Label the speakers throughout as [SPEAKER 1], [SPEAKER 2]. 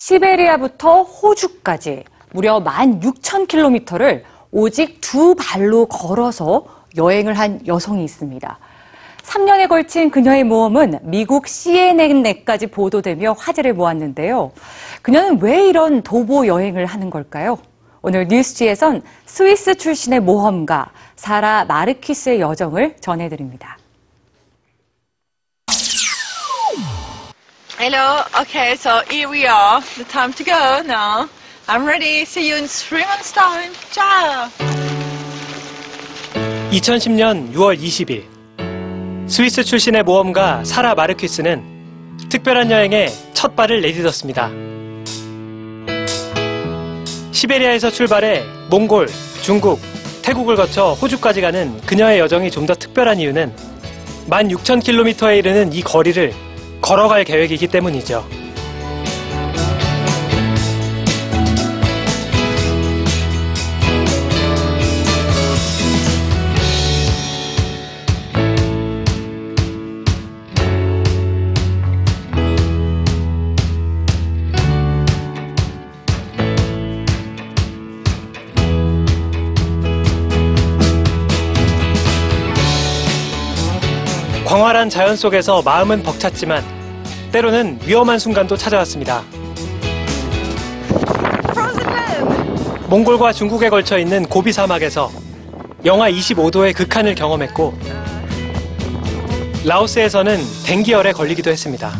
[SPEAKER 1] 시베리아부터 호주까지 무려 16,000km를 오직 두 발로 걸어서 여행을 한 여성이 있습니다. 3년에 걸친 그녀의 모험은 미국 CNN에까지 보도되며 화제를 모았는데요. 그녀는 왜 이런 도보 여행을 하는 걸까요? 오늘 뉴스지에선 스위스 출신의 모험가 사라 마르키스의 여정을 전해드립니다.
[SPEAKER 2] Hello. Okay, so here we are. The time to go now. I'm ready. See you in three months' time. Ciao.
[SPEAKER 3] 2010년 6월 20일 스위스 출신의 모험가 사라 마르퀴스는 특별한 여행에 첫 발을 내딛었습니다. 시베리아에서 출발해 몽골, 중국, 태국을 거쳐 호주까지 가는 그녀의 여정이 좀 더 특별한 이유는 16,000km에 이르는 이 거리를 걸어갈 계획이기 때문이죠. 광활한 자연 속에서 마음은 벅찼지만 때로는 위험한 순간도 찾아왔습니다. 몽골과 중국에 걸쳐 있는 고비 사막에서 영하 25도의 극한을 경험했고 라오스에서는 댕기열에 걸리기도 했습니다.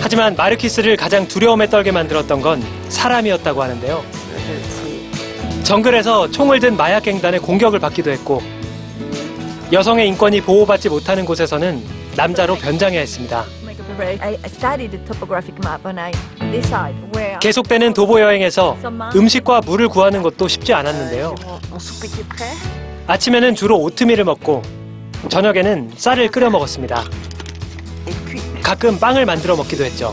[SPEAKER 3] 하지만 마르키스를 가장 두려움에 떨게 만들었던 건 사람이었다고 하는데요. 정글에서 총을 든 마약 갱단의 공격을 받기도 했고 여성의 인권이 보호받지 못하는 곳에서는 남자로 변장해야 했습니다.
[SPEAKER 4] I, I studied the topographic map and I decide where.
[SPEAKER 3] 계속되는 도보 여행에서 음식과 물을 구하는 것도 쉽지 않았는데요. 아침에는 주로 오트밀을 먹고 저녁에는 쌀을 끓여 먹었습니다. 가끔 빵을 만들어 먹기도 했죠.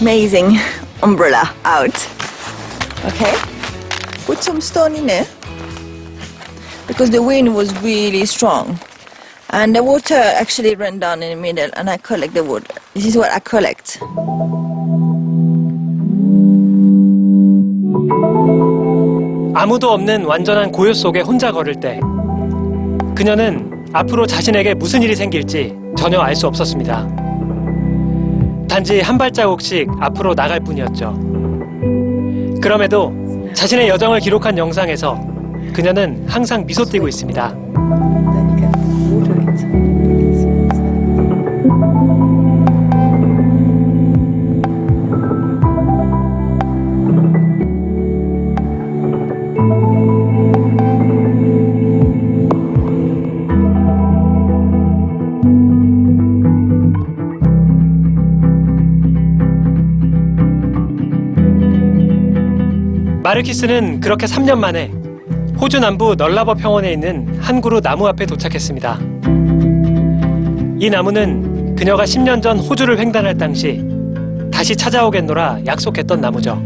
[SPEAKER 5] Amazing umbrella out. Okay. Put some stone in it because the wind was really strong. And the water actually ran down in the middle and I collect the water. This is what I collect.
[SPEAKER 3] 아무도 없는 완전한 고요 속에 혼자 걸을 때 그녀는 앞으로 자신에게 무슨 일이 생길지 전혀 알 수 없었습니다. 단지 한 발자국씩 앞으로 나갈 뿐이었죠. 그럼에도 자신의 여정을 기록한 영상에서 그녀는 항상 미소 띠고 있습니다. 마르키스는 그렇게 3년 만에 호주 남부 널라버 평원에 있는 한 그루 나무 앞에 도착했습니다. 이 나무는 그녀가 10년 전 호주를 횡단할 당시 다시 찾아오겠노라 약속했던 나무죠.